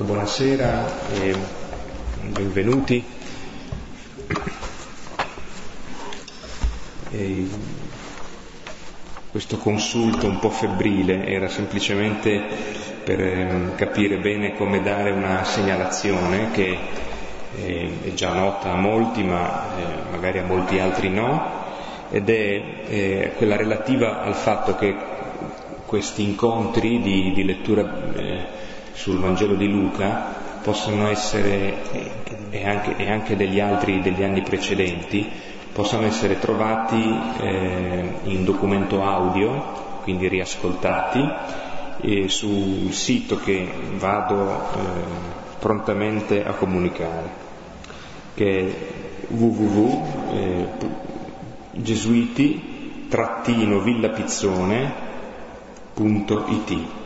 Ecco, buonasera e benvenuti. E questo consulto un po' febbrile era semplicemente per ehm, capire bene come dare una segnalazione che eh, è già nota a molti, ma eh, magari a molti altri no, ed è eh, quella relativa al fatto che questi incontri di, di lettura sul Vangelo di Luca possono essere, e anche, e anche degli altri degli anni precedenti, possono essere trovati eh, in documento audio, quindi riascoltati, sul sito che vado eh, prontamente a comunicare, che è www.gesuiti-villapizzone.it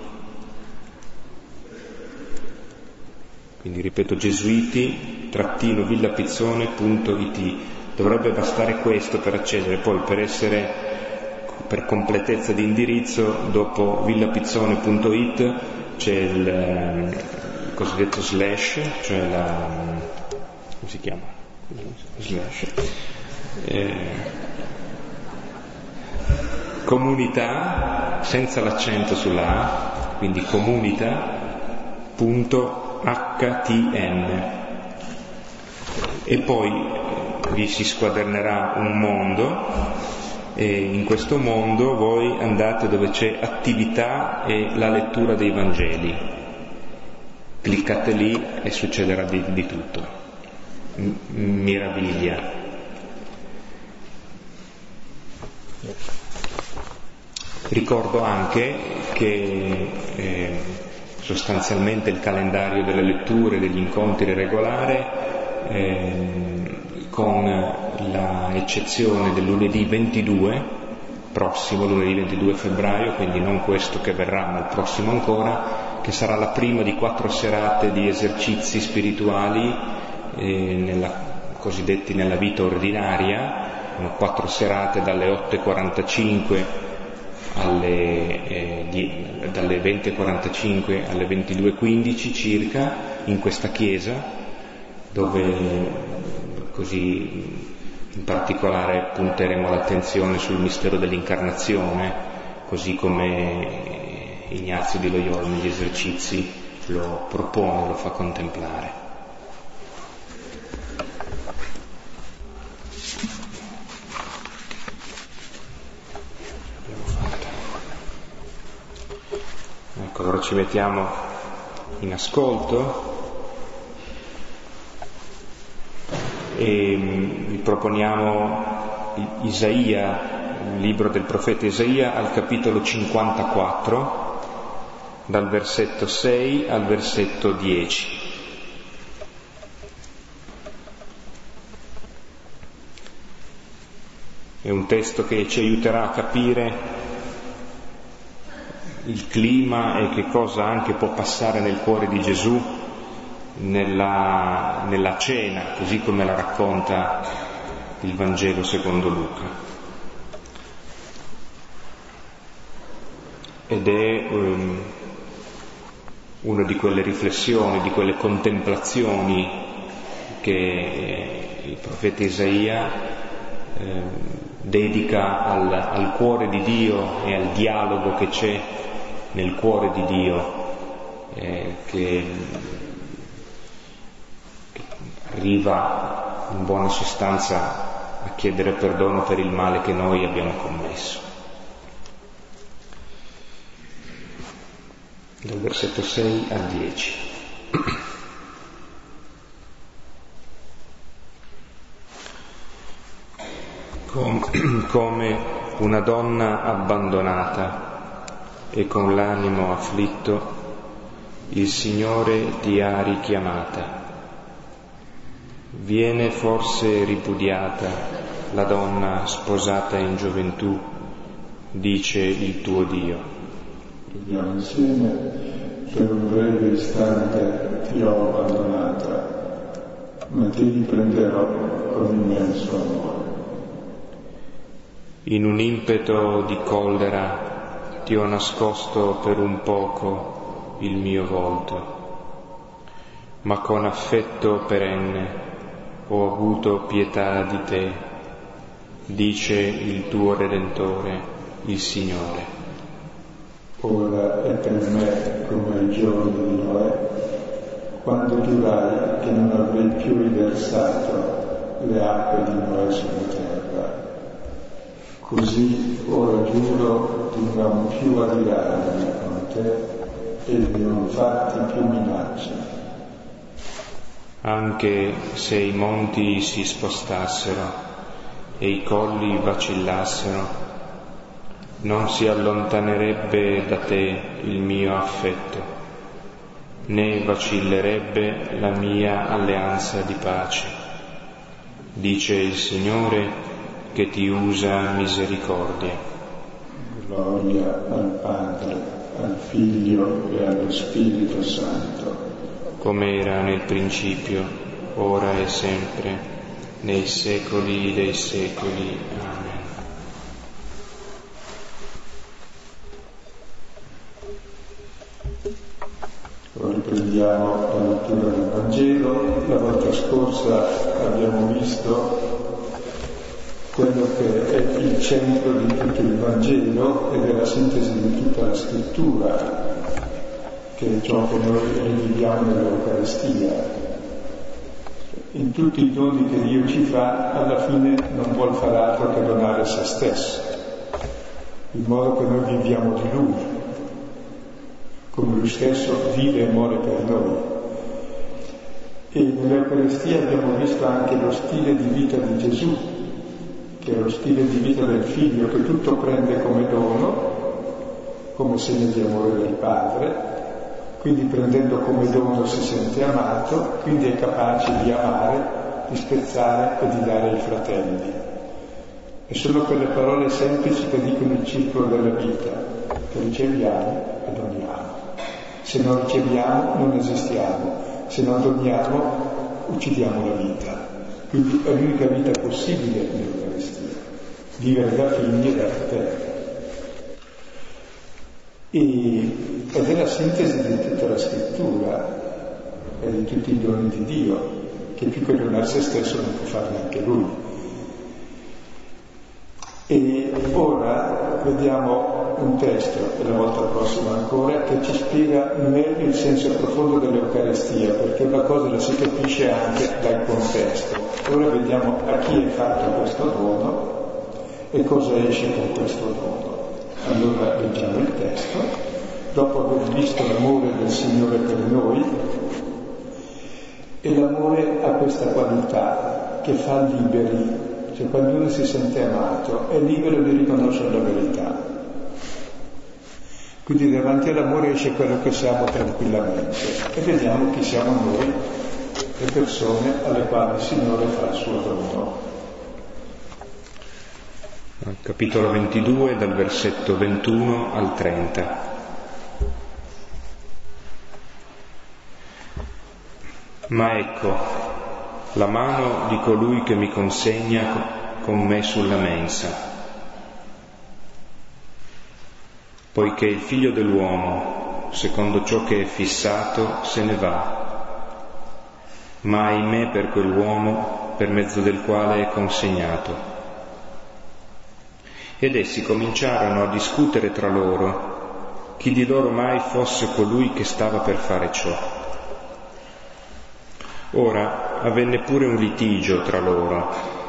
quindi ripeto gesuiti-villapizzone.it dovrebbe bastare questo per accedere poi per essere per completezza di indirizzo dopo villapizzone.it c'è il, ehm, il cosiddetto slash cioè la come si chiama? slash eh, comunità senza l'accento sulla A quindi comunità.it HTN. E poi vi si squadernerà un mondo e in questo mondo voi andate dove c'è attività e la lettura dei Vangeli. Cliccate lì e succederà di, di tutto. M- miraviglia. Ricordo anche che eh, sostanzialmente il calendario delle letture, degli incontri regolare, eh, con la eccezione del lunedì 22, prossimo lunedì 22 febbraio, quindi non questo che verrà, ma il prossimo ancora, che sarà la prima di quattro serate di esercizi spirituali eh, nella, cosiddetti nella vita ordinaria, quattro serate dalle 8.45 alle, eh, di, dalle 20.45 alle 22.15 circa in questa chiesa dove così in particolare punteremo l'attenzione sul mistero dell'incarnazione così come Ignazio di Loyola negli esercizi lo propone, lo fa contemplare. Ecco, allora ci mettiamo in ascolto e mm, vi proponiamo Isaia, il libro del profeta Isaia, al capitolo 54, dal versetto 6 al versetto 10. È un testo che ci aiuterà a capire il clima e che cosa anche può passare nel cuore di Gesù nella, nella cena, così come la racconta il Vangelo secondo Luca. Ed è um, una di quelle riflessioni, di quelle contemplazioni che il profeta Isaia eh, dedica al, al cuore di Dio e al dialogo che c'è nel cuore di Dio eh, che, che arriva in buona sostanza a chiedere perdono per il male che noi abbiamo commesso. Dal versetto 6 al 10. come una donna abbandonata e con l'animo afflitto, il Signore ti ha richiamata. Viene forse ripudiata la donna sposata in gioventù, dice il tuo Dio. Viviamo insieme, per un breve istante ti ho abbandonata, ma ti riprenderò con immenso amore. In un impeto di collera ti ho nascosto per un poco il mio volto. ma con affetto perenne ho avuto pietà di te, dice il tuo Redentore, il Signore. Ora è per me come ai giorni di Noè, quando giurai che non avrei più riversato le acque di Noè sulla terra. Così ora giuro di non più adirarmi con te e di non farti più minaccia anche se i monti si spostassero e i colli vacillassero, non si allontanerebbe da te il mio affetto, né vacillerebbe la mia alleanza di pace. Dice il Signore che ti usa misericordia. Gloria al Padre, al Figlio e allo Spirito Santo come era nel principio, ora e sempre, nei secoli dei secoli. Amen. Riprendiamo la lettura del Vangelo. La volta scorsa abbiamo visto quello che è il centro di tutto il Vangelo ed è la sintesi di tutta la scrittura, che è ciò che noi riviviamo nell'Eucaristia. In tutti i doni che Dio ci fa, alla fine non vuol fare altro che donare se stesso, in modo che noi viviamo di Lui, come Lui stesso vive e muore per noi. E nell'Eucaristia abbiamo visto anche lo stile di vita di Gesù, che è lo stile di vita del Figlio che tutto prende come dono, come segno di amore del Padre, quindi prendendo come dono si sente amato, quindi è capace di amare, di spezzare e di dare ai fratelli. E sono quelle parole semplici che dicono il circolo della vita, che riceviamo e doniamo. Se non riceviamo non esistiamo, se non doniamo uccidiamo la vita. Quindi è l'unica vita possibile nell'Eucaristia, vivere da figli e da fratelli. Ed è la sintesi di tutta la scrittura e di tutti i doni di Dio, che più che donare se stesso non può fare neanche lui. E ora vediamo un testo, e la volta prossima ancora, che ci spiega meglio il senso profondo dell'Eucaristia, perché una cosa la si capisce anche dal contesto. Ora vediamo a chi è fatto questo dono e cosa esce con questo dono. Allora leggiamo il testo dopo aver visto l'amore del Signore per noi, e l'amore ha questa qualità che fa liberi, cioè quando uno si sente amato è libero di riconoscere la verità. Quindi davanti all'amore esce quello che siamo tranquillamente e vediamo chi siamo noi, le persone alle quali il Signore fa il suo dono. Capitolo 22 dal versetto 21 al 30. Ma ecco, la mano di colui che mi consegna con me sulla mensa. Poiché il figlio dell'uomo, secondo ciò che è fissato, se ne va. Ma ahimè per quell'uomo per mezzo del quale è consegnato. Ed essi cominciarono a discutere tra loro chi di loro mai fosse colui che stava per fare ciò. Ora avvenne pure un litigio tra loro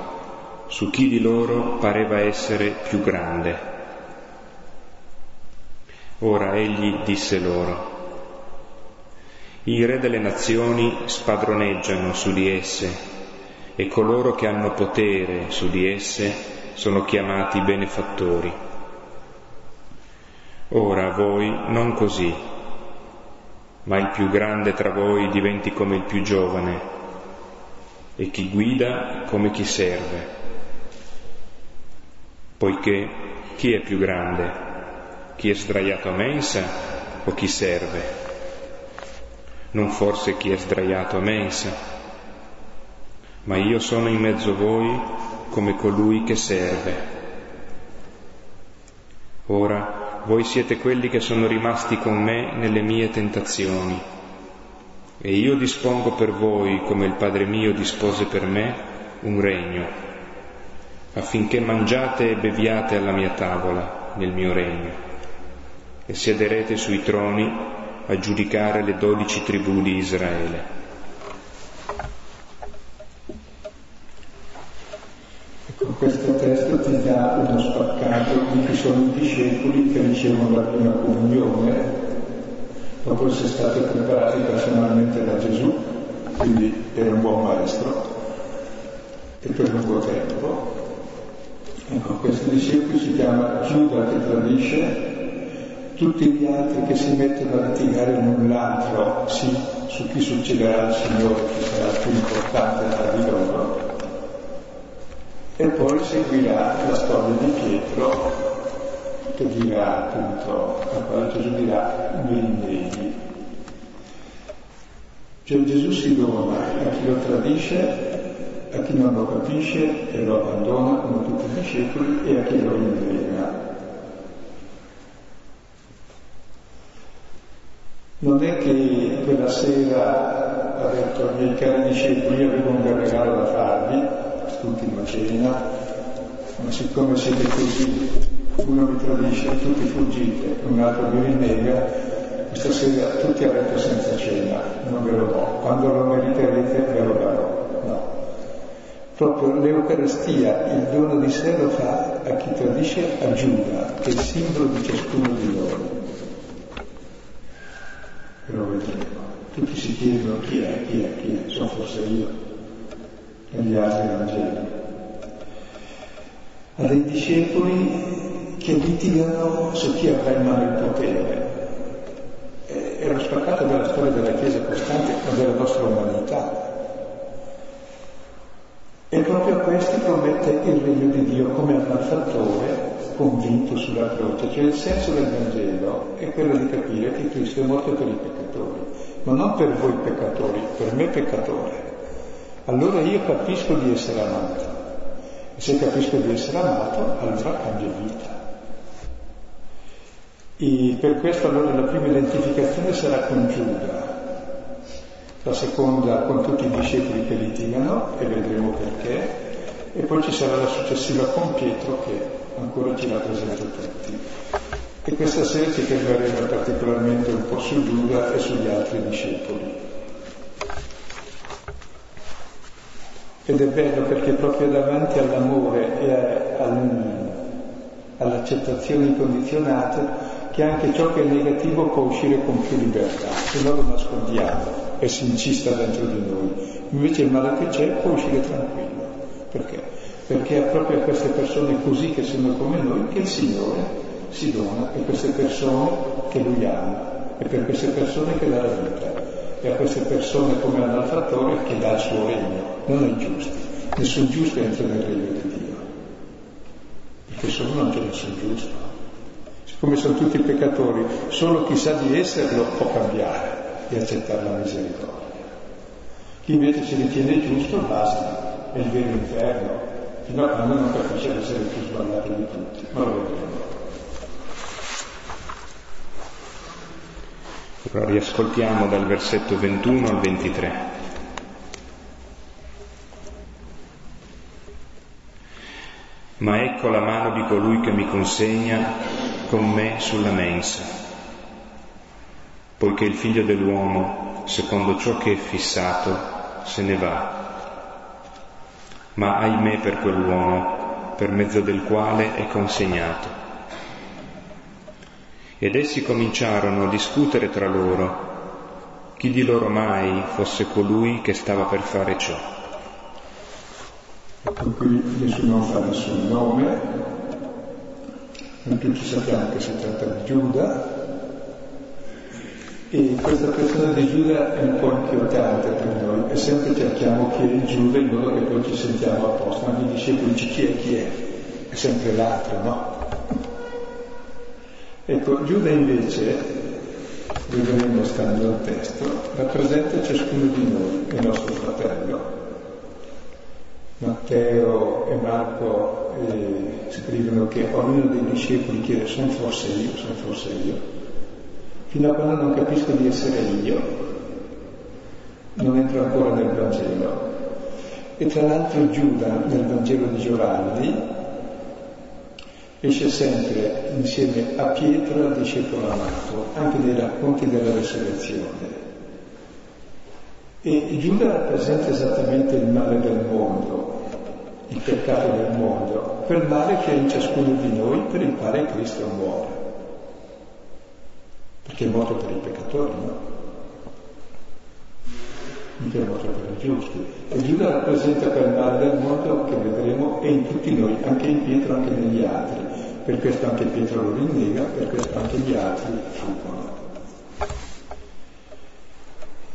su chi di loro pareva essere più grande. Ora egli disse loro, i re delle nazioni spadroneggiano su di esse e coloro che hanno potere su di esse sono chiamati benefattori. Ora voi non così ma il più grande tra voi diventi come il più giovane e chi guida come chi serve. Poiché chi è più grande? Chi è sdraiato a mensa o chi serve? Non forse chi è sdraiato a mensa, ma io sono in mezzo a voi come colui che serve. Ora voi siete quelli che sono rimasti con me nelle mie tentazioni. E io dispongo per voi, come il Padre mio dispose per me, un regno, affinché mangiate e beviate alla mia tavola, nel mio regno, e siederete sui troni a giudicare le dodici tribù di Israele. Questo testo ti dà uno spaccato di chi sono i discepoli che ricevono la prima comunione. Dopo essere stati preparati personalmente da Gesù, quindi era un buon maestro, e per lungo tempo. Ecco, questo discepolo si chiama Giuda che tradisce, tutti gli altri che si mettono a litigare l'un l'altro, sì, su chi succederà al Signore, chi sarà più importante tra di loro, e poi seguirà la storia di Pietro che dirà appunto, la quale Gesù dirà, mi rinvegli. Cioè Gesù si dona a chi lo tradisce, a chi non lo capisce e lo abbandona come tutti i discepoli e a chi lo rinvega. Non è che quella sera ha detto ai miei cari discepoli avevo un regalo da farvi, quest'ultima cena, ma siccome siete così uno mi tradisce, tutti fuggite, un altro mi rinnega, questa sera tutti a letto senza cena, non ve lo do, quando lo meriterete ve lo darò. No. Proprio l'Eucaristia, il dono di sé lo fa a chi tradisce a Giuda, che è il simbolo di ciascuno di loro. Lo vedremo. Tutti si chiedono chi è, chi è, chi è, sono forse io, negli altri Vangeli. A dei discepoli che litigano su chi avrà in mano il potere. È lo spaccato della storia della Chiesa costante o della nostra umanità. E proprio a questi promette il regno di Dio come al malfattore convinto sulla croce. Cioè il senso del Vangelo è quello di capire che Cristo è morto per i peccatori, ma non per voi peccatori, per me peccatore. Allora io capisco di essere amato. E se capisco di essere amato, allora cambio vita. E per questo allora la prima identificazione sarà con Giuda, la seconda con tutti i discepoli che litigano, e vedremo perché, e poi ci sarà la successiva con Pietro che ancora ci rappresenta tutti. E questa sera ci fermeremo particolarmente un po' su Giuda e sugli altri discepoli. Ed è bello perché proprio davanti all'amore e all'accettazione incondizionata che anche ciò che è negativo può uscire con più libertà, se no lo nascondiamo e si incista dentro di noi. Invece il male che c'è può uscire tranquillo. Perché? Perché è proprio a queste persone così che sono come noi che il Signore si dona, e queste persone che Lui ama, e per queste persone che dà la vita, e a queste persone come l'analfatore che dà il suo regno, non ai giusti. Nessun giusto entra nel regno di Dio, perché solo non c'è nessun giusto come sono tutti peccatori, solo chi sa di esserlo può cambiare e accettare la misericordia. Chi invece si ritiene giusto basta, è il vero inferno, fino a quando non capisce di essere più sbagliato di tutti, ma lo vedremo. Ora riascoltiamo dal versetto 21 al 23. Ma ecco la mano di colui che mi consegna con me sulla mensa, poiché il figlio dell'uomo, secondo ciò che è fissato, se ne va. Ma ahimè per quell'uomo, per mezzo del quale è consegnato. Ed essi cominciarono a discutere tra loro. Chi di loro mai fosse colui che stava per fare ciò. Ecco qui nessuno fa nessun nome, noi tutti sappiamo che si tratta di Giuda. E questa persona di Giuda è un po' inquietante per noi. E sempre cerchiamo chi è Giuda in modo che poi ci sentiamo a posto, ma i discepoli dice chi è? Chi è, è sempre l'altro, no? Ecco, Giuda invece, vedremo stando al testo, rappresenta ciascuno di noi, il nostro fratello. Matteo e Marco eh, scrivono che ognuno dei discepoli chiede sono forse io, sono forse io, fino a quando non capisco di essere io, non entra ancora nel Vangelo. E tra l'altro Giuda nel Vangelo di Giovanni esce sempre insieme a Pietro, al discepolo amato, anche nei racconti della resurrezione. E Giuda rappresenta esattamente il male del mondo, il peccato del mondo, quel male che è in ciascuno di noi per il quale Cristo muore. Perché è morto per i peccatori, no? Per i giusti. E Giuda rappresenta quel male del mondo che vedremo e in tutti noi, anche in Pietro, anche negli altri. Per questo anche Pietro lo rinnega, per questo anche gli altri fuggono.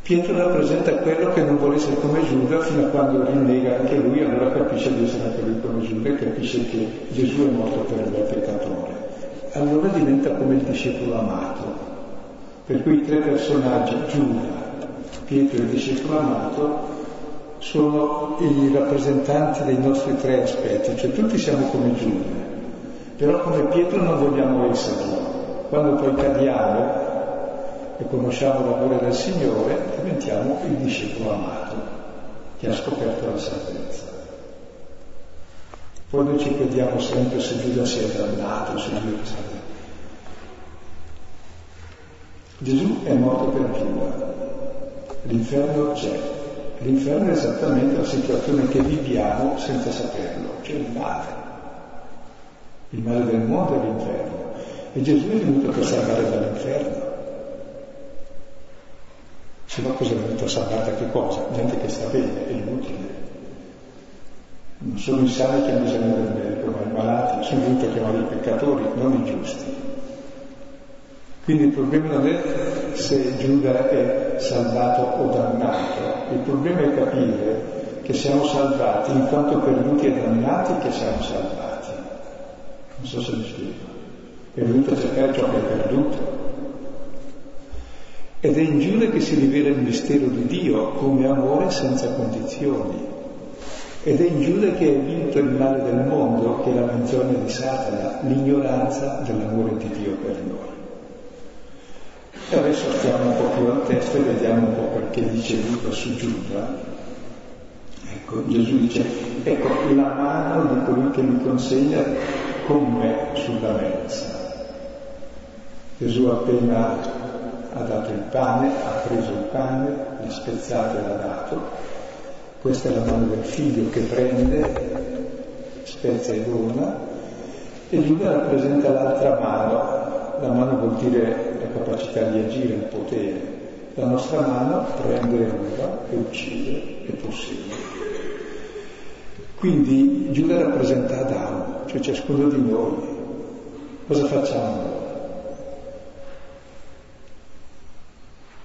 Pietro rappresenta quello che non vuole essere come Giuda fino a quando rinnega anche lui, allora capisce di essere anche lui come Giuda e capisce che Gesù è morto per il peccatore. Allora diventa come il discepolo amato. Per cui tre personaggi, Giuda, Pietro e il discepolo amato, sono i rappresentanti dei nostri tre aspetti, cioè tutti siamo come Giuda, però come Pietro non vogliamo esserlo. Quando poi cadiamo e conosciamo l'amore del Signore, diventiamo il discepolo amato che ha scoperto la salvezza. Poi noi ci crediamo sempre se Giuda sia dannato, se Giuda sia Gesù è morto per Giuda, l'inferno c'è. L'inferno è esattamente la situazione che viviamo senza saperlo, cioè il male. Il male del mondo è l'inferno. E Gesù è venuto per salvare dall'inferno. Se no cosa è venuto a salvare da che cosa? Gente che sta bene, è inutile. Non sono i sani che hanno bisogno del medico, ma i malati. Sono venuti a chiamare i peccatori, non i giusti. Quindi il problema non è se Giuda è salvato o dannato, il problema è capire che siamo salvati in quanto perduti e dannati che siamo salvati. Non so se mi spiego. È venuto a cercare ciò che è perduto. Ed è in Giuda che si rivela il mistero di Dio come amore senza condizioni. Ed è in Giuda che è vinto il male del mondo, che è la menzogna di Satana, l'ignoranza dell'amore di Dio per noi. E adesso stiamo un po' più al testo e vediamo un po' perché dice Luca su Giuda. Ecco, Gesù dice, ecco la mano di colui che mi consegna con me sulla mensa. Gesù appena ha dato il pane, ha preso il pane, l'ha spezzato e l'ha dato. Questa è la mano del figlio che prende, spezza e dona, e Giuda rappresenta l'altra mano. La mano vuol dire capacità di agire, il potere. La nostra mano prende e ruba e uccide e possiede. Quindi Giuda rappresenta Adamo, cioè ciascuno di noi. Cosa facciamo?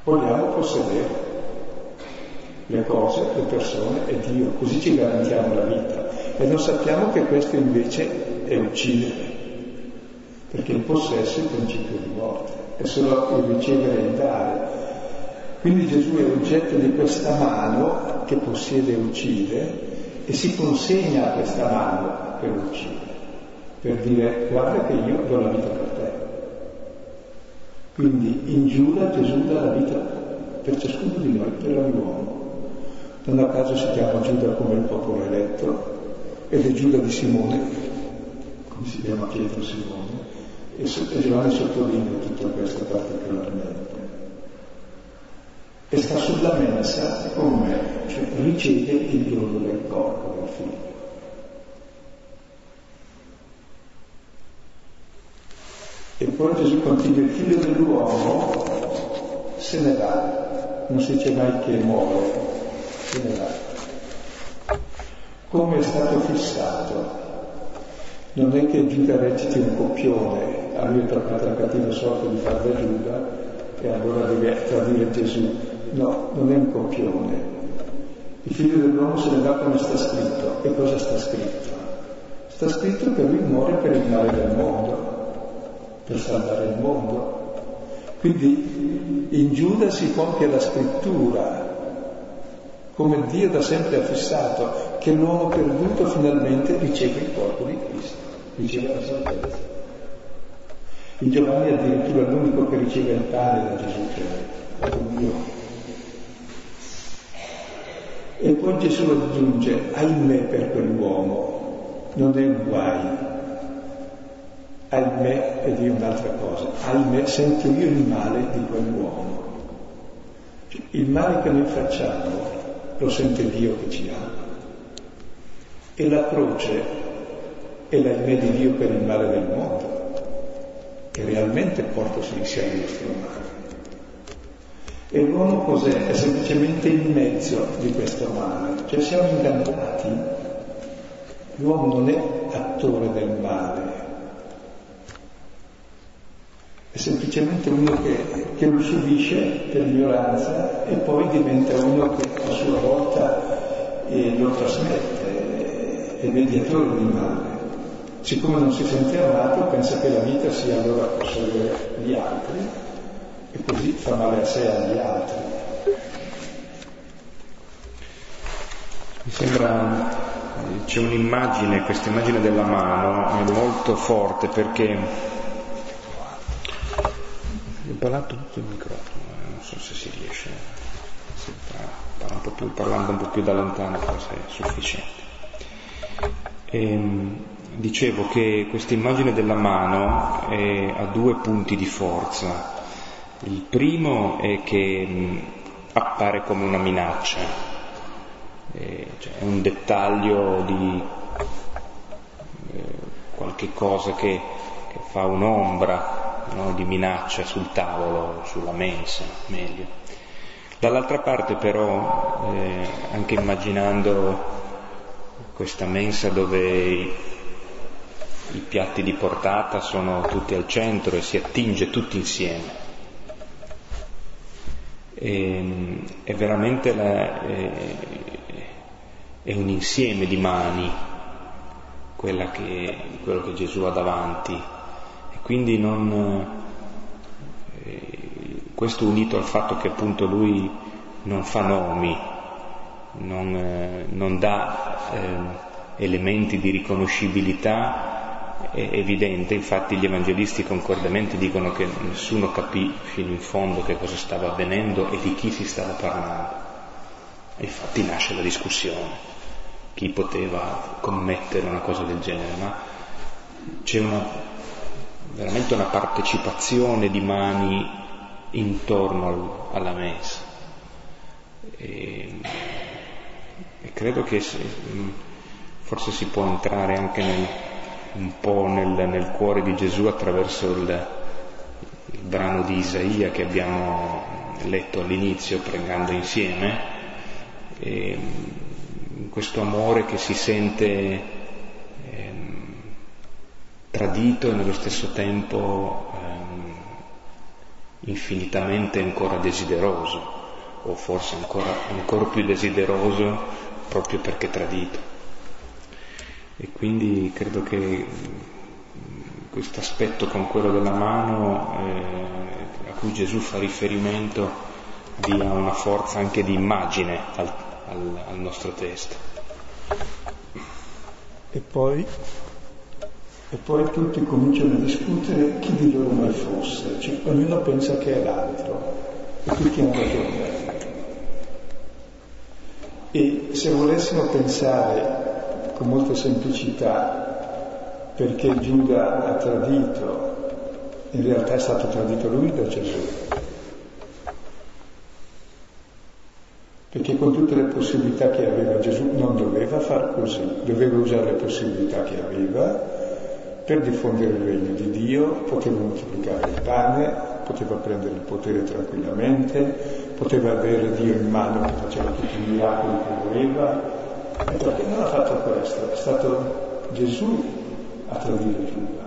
Vogliamo possedere le cose, le persone e Dio, così ci garantiamo la vita. E non sappiamo che questo invece è uccidere, perché il possesso è il principio di morte è solo il ricevere e il dare. Quindi Gesù è oggetto di questa mano che possiede e uccide e si consegna a questa mano per uccidere, per dire guarda che io do la vita per te. Quindi in Giuda Gesù dà la vita per ciascuno di noi, per ogni uomo. Non a caso si chiama Giuda come il popolo eletto ed è Giuda di Simone, come si chiama Pietro Simone, e, Giovanni sottolinea tutto questo particolarmente. E sta sulla mensa con me, cioè riceve il dono del corpo del figlio. E poi Gesù continua, il figlio dell'uomo se ne va, non si dice mai che muore, se ne va. Come è stato fissato. Non è che Giuda reciti un copione, a lui è toccata la cattiva sorte di far da Giuda e allora deve tradire Gesù. No, non è un copione. Il figlio dell'uomo se ne va come sta scritto. E cosa sta scritto? Sta scritto che lui muore per il male del mondo, per salvare il mondo. Quindi in Giuda si compie la scrittura, come Dio da sempre ha fissato, che l'uomo perduto finalmente riceve il corpo di Cristo, riceve la salvezza. In Giovanni addirittura l'unico che riceve il pane da Gesù, cioè comunione. E poi Gesù aggiunge, ahimè per quell'uomo, non è un guai, ahimè è di un'altra cosa, ahimè sento io il male di quell'uomo. Cioè, il male che noi facciamo lo sente Dio che ci ama. E la croce è l'ahimè di Dio per il male del mondo, che realmente porta su di sé il nostro male. E l'uomo cos'è? È semplicemente il mezzo di questo male. Cioè siamo ingannati. L'uomo non è attore del male, è semplicemente uno che, che, lo subisce per ignoranza e poi diventa uno che a sua volta eh, lo trasmette, è mediatore di male. Siccome non si sente amato, pensa che la vita sia allora possedere gli altri e così fa male a sé e agli altri. Mi sembra c'è un'immagine, questa immagine della mano è molto forte perché ho parlato tutto il microfono, eh, non so se si riesce, se parla un più, parlando un po' più da lontano forse è sufficiente. E, ehm, dicevo che questa immagine della mano è, ha due punti di forza. Il primo è che mh, appare come una minaccia, eh, cioè è un dettaglio di eh, qualche cosa che, che fa un'ombra no, di minaccia sul tavolo, sulla mensa, meglio. Dall'altra parte però, eh, anche immaginando questa mensa dove i, piatti di portata sono tutti al centro e si attinge tutti insieme, e, ehm, è veramente la, è, è, un insieme di mani che, quello che Gesù ha davanti. E quindi non, eh, questo unito al fatto che appunto lui non fa nomi, non, eh, non dà eh, elementi di riconoscibilità è evidente, infatti gli evangelisti concordemente dicono che nessuno capì fino in fondo che cosa stava avvenendo e di chi si stava parlando. E infatti nasce la discussione, chi poteva commettere una cosa del genere, ma c'è una, veramente una partecipazione di mani intorno al, alla messa. E, e credo che se, forse si può entrare anche nel, un po' nel, nel cuore di Gesù attraverso il, il brano di Isaia che abbiamo letto all'inizio pregando insieme, e, questo amore che si sente eh, tradito e nello stesso tempo eh, infinitamente ancora desideroso, o forse ancora, ancora più desideroso proprio perché tradito. E quindi credo che mm, questo aspetto con quello della mano eh, a cui Gesù fa riferimento dia una forza anche di immagine al, al, al nostro testo. E poi, e poi tutti cominciano a discutere chi di loro mai fosse, cioè, ognuno pensa che è l'altro e tutti hanno ragione. E se volessimo pensare con molta semplicità, perché Giuda ha tradito, in realtà è stato tradito lui da Gesù. Perché con tutte le possibilità che aveva Gesù non doveva far così, doveva usare le possibilità che aveva per diffondere il regno di Dio, poteva moltiplicare il pane, poteva prendere il potere tranquillamente, poteva avere Dio in mano che faceva tutti i miracoli che voleva, perché non ha fatto questo? È stato Gesù a tradire Giuda.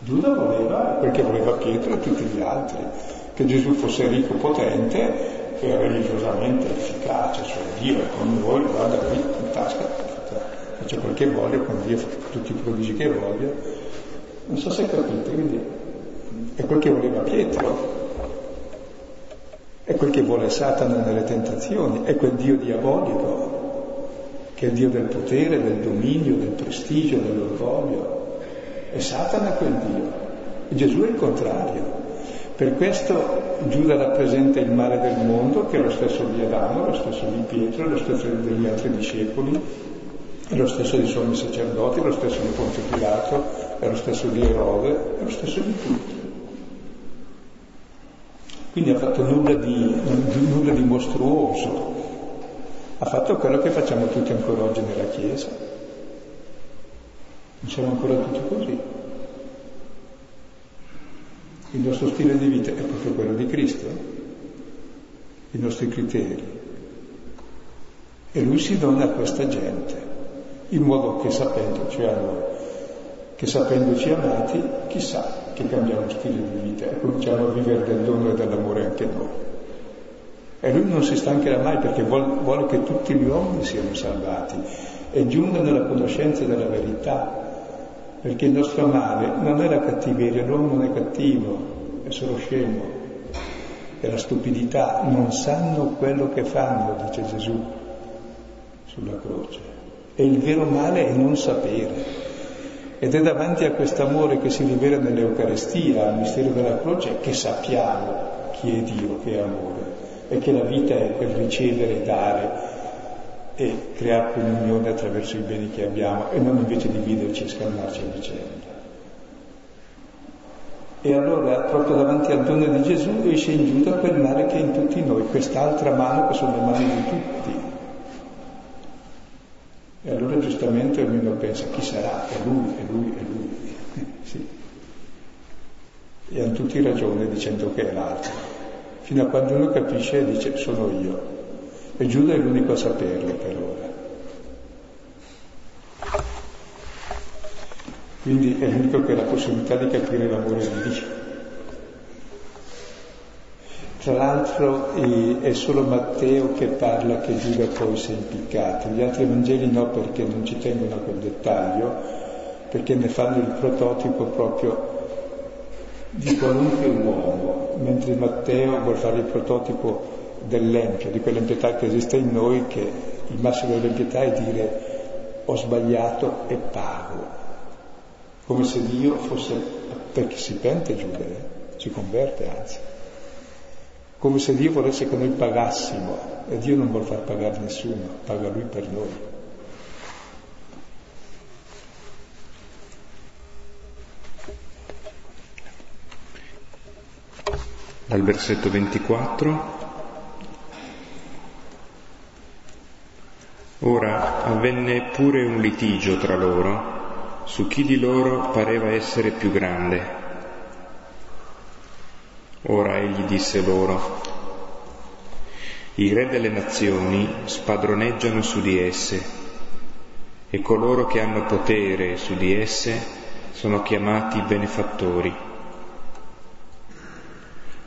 Giuda voleva, perché voleva Pietro e tutti gli altri, che Gesù fosse ricco, potente e religiosamente efficace, cioè Dio è con voi, guarda qui in tasca, faccia quel che voglia, con Dio tutti i prodigi che voglia. Non so se capite, quindi è quel che voleva Pietro, è quel che vuole Satana nelle tentazioni, è quel Dio diabolico che è il Dio del potere, del dominio, del prestigio, dell'orgoglio. E Satana è quel Dio. E Gesù è il contrario. Per questo Giuda rappresenta il male del mondo, che è lo stesso di Adamo, lo stesso di Pietro, lo stesso degli altri discepoli, è lo stesso dei sommi sacerdoti, è lo stesso di Ponte Pilato, è lo stesso di Erode, è lo stesso di tutti. Quindi ha fatto nulla di, nulla di mostruoso, fatto quello che facciamo tutti ancora oggi nella Chiesa. Non siamo ancora tutti così. Il nostro stile di vita è proprio quello di Cristo, i nostri criteri. E lui si dona a questa gente, in modo che sapendoci, noi, che sapendoci amati, chissà che cambiamo stile di vita e cominciamo a vivere del dono e dell'amore anche noi. E lui non si stancherà mai perché vuole, vuole che tutti gli uomini siano salvati e giungano alla conoscenza della verità, perché il nostro male non è la cattiveria, l'uomo non è cattivo, è solo scemo, è la stupidità, non sanno quello che fanno, dice Gesù sulla croce. E il vero male è non sapere. Ed è davanti a quest'amore che si rivela nell'Eucarestia, al mistero della croce, che sappiamo chi è Dio, che è amore, che la vita è quel ricevere dare e creare comunione attraverso i beni che abbiamo e non invece dividerci e scalmarci a vicenda. E allora, proprio davanti al dono di Gesù, esce in Giuda quel male che è in tutti noi, quest'altra mano che sono le mani di tutti. E allora giustamente ognuno pensa chi sarà? È lui, è lui, è lui. sì. E hanno tutti ragione dicendo che è l'altro. Fino a quando uno capisce e dice sono io. E Giuda è l'unico a saperlo per ora. Quindi è l'unico che ha la possibilità di capire l'amore di Dio. Tra l'altro è solo Matteo che parla che Giuda poi si è impiccato, gli altri Vangeli no perché non ci tengono a quel dettaglio, perché ne fanno il prototipo proprio di qualunque uomo, mentre Matteo vuole fare il prototipo dell'empio, di quell'empietà che esiste in noi, che il massimo dell'empietà è dire ho sbagliato e pago, come se Dio fosse, perché si pente Giuda, eh? si converte anzi come se Dio volesse che noi pagassimo e Dio non vuole far pagare nessuno, paga Lui per noi. Dal versetto 24. Ora avvenne pure un litigio tra loro su chi di loro pareva essere più grande. Ora egli disse loro, i re delle nazioni spadroneggiano su di esse e coloro che hanno potere su di esse sono chiamati benefattori.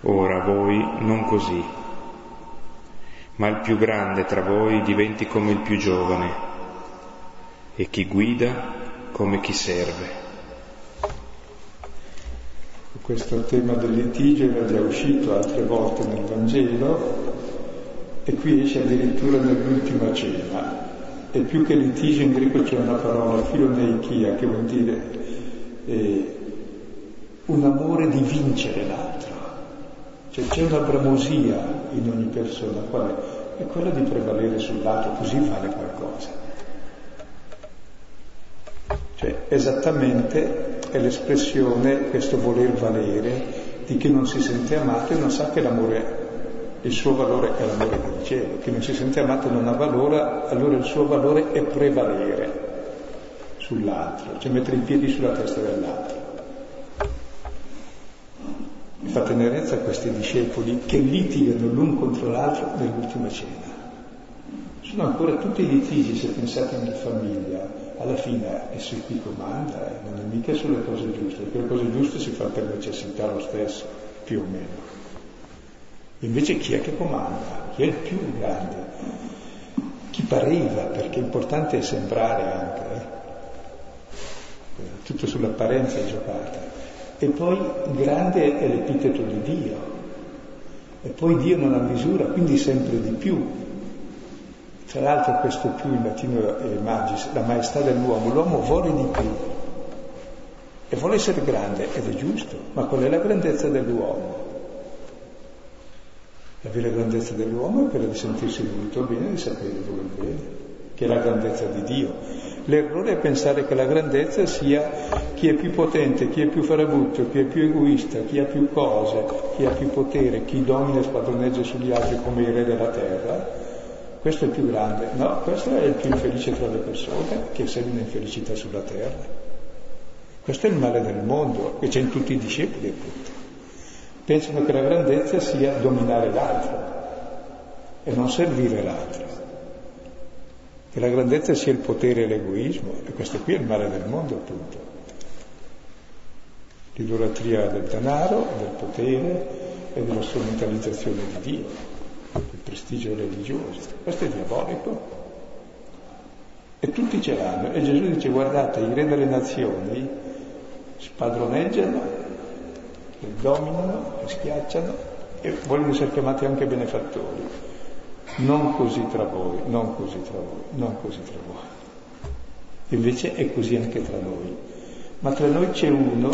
Ora voi non così, ma il più grande tra voi diventi come il più giovane e chi guida come chi serve questo tema del litigio era già uscito altre volte nel Vangelo e qui esce addirittura nell'ultima cena. E più che litigio in greco c'è una parola, filoneichia, che vuol dire eh, un amore di vincere l'altro. Cioè c'è una bramosia in ogni persona, qual è? È quella di prevalere sull'altro, così vale qualcosa. Cioè esattamente è l'espressione, questo voler valere, di chi non si sente amato e non sa che l'amore, il suo valore è l'amore del cielo. Chi non si sente amato non ha valore, allora il suo valore è prevalere sull'altro, cioè mettere i piedi sulla testa dell'altro. Mi fa tenerezza a questi discepoli che litigano l'un contro l'altro nell'ultima cena. Sono ancora tutti i litigi, se pensate nella famiglia, alla fine è su chi comanda, eh, non è mica sulle cose giuste, perché le cose giuste si fa per necessità lo stesso, più o meno. Invece chi è che comanda? Chi è il più grande? Chi pareva, perché è importante sembrare anche, eh? tutto sull'apparenza è giocata. E poi grande è l'epiteto di Dio. E poi Dio non ha misura, quindi sempre di più. Tra l'altro questo più in latino è magis, la maestà dell'uomo, l'uomo vuole di più e vuole essere grande ed è giusto, ma qual è la grandezza dell'uomo? La vera grandezza dell'uomo è quella di sentirsi voluto bene di sapere dove bene, che è la grandezza di Dio. L'errore è pensare che la grandezza sia chi è più potente, chi è più farabutto, chi è più egoista, chi ha più cose, chi ha più potere, chi domina e spadroneggia sugli altri come il re della terra. Questo è il più grande. No, questo è il più infelice tra le persone che segue infelicità sulla terra. Questo è il male del mondo, che c'è in tutti i discepoli appunto pensano che la grandezza sia dominare l'altro e non servire l'altro. Che la grandezza sia il potere e l'egoismo, e questo qui è il male del mondo appunto. L'idolatria del denaro, del potere e della strumentalizzazione di Dio, del prestigio religioso. Questo è diabolico. E tutti ce l'hanno. E Gesù dice guardate, i re delle nazioni spadroneggiano dominano, schiacciano e vogliono essere chiamati anche benefattori. Non così tra voi, non così tra voi, non così tra voi. Invece è così anche tra noi. Ma tra noi c'è uno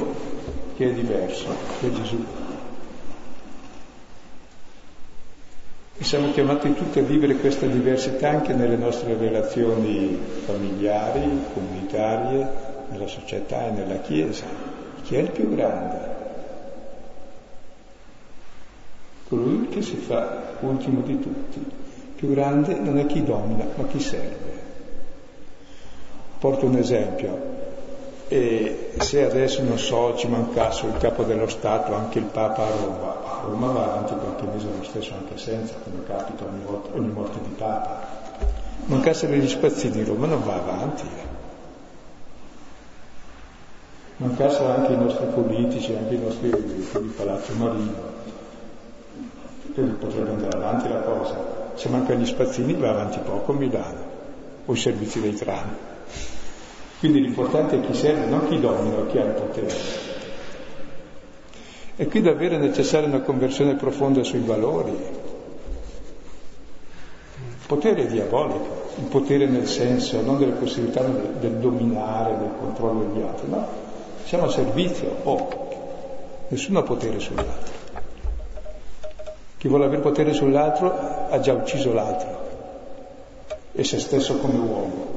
che è diverso, che è Gesù. E siamo chiamati tutti a vivere questa diversità anche nelle nostre relazioni familiari, comunitarie, nella società e nella Chiesa. Chi è il più grande? colui che si fa ultimo di tutti. Più grande non è chi domina, ma chi serve. Porto un esempio. E se adesso, non so, ci mancasse il capo dello Stato, anche il Papa a Roma, a Roma va avanti qualche mese lo stesso anche senza, come capita ogni, volta, ogni morte di Papa. Mancassero gli spazzini, Roma non va avanti. Mancassero anche i nostri politici, anche i nostri di Palazzo Marino quindi potrebbe andare avanti la cosa. Se mancano gli spazzini va avanti poco Milano, o i servizi dei tram. Quindi l'importante è chi serve, non chi domina o chi ha il potere. E qui davvero è necessaria una conversione profonda sui valori. Il potere è diabolico, il potere nel senso non delle possibilità del, del dominare, del controllo degli altri, no, siamo a servizio, oh, nessuno ha potere sull'altro. Chi vuole avere potere sull'altro ha già ucciso l'altro e se stesso come uomo.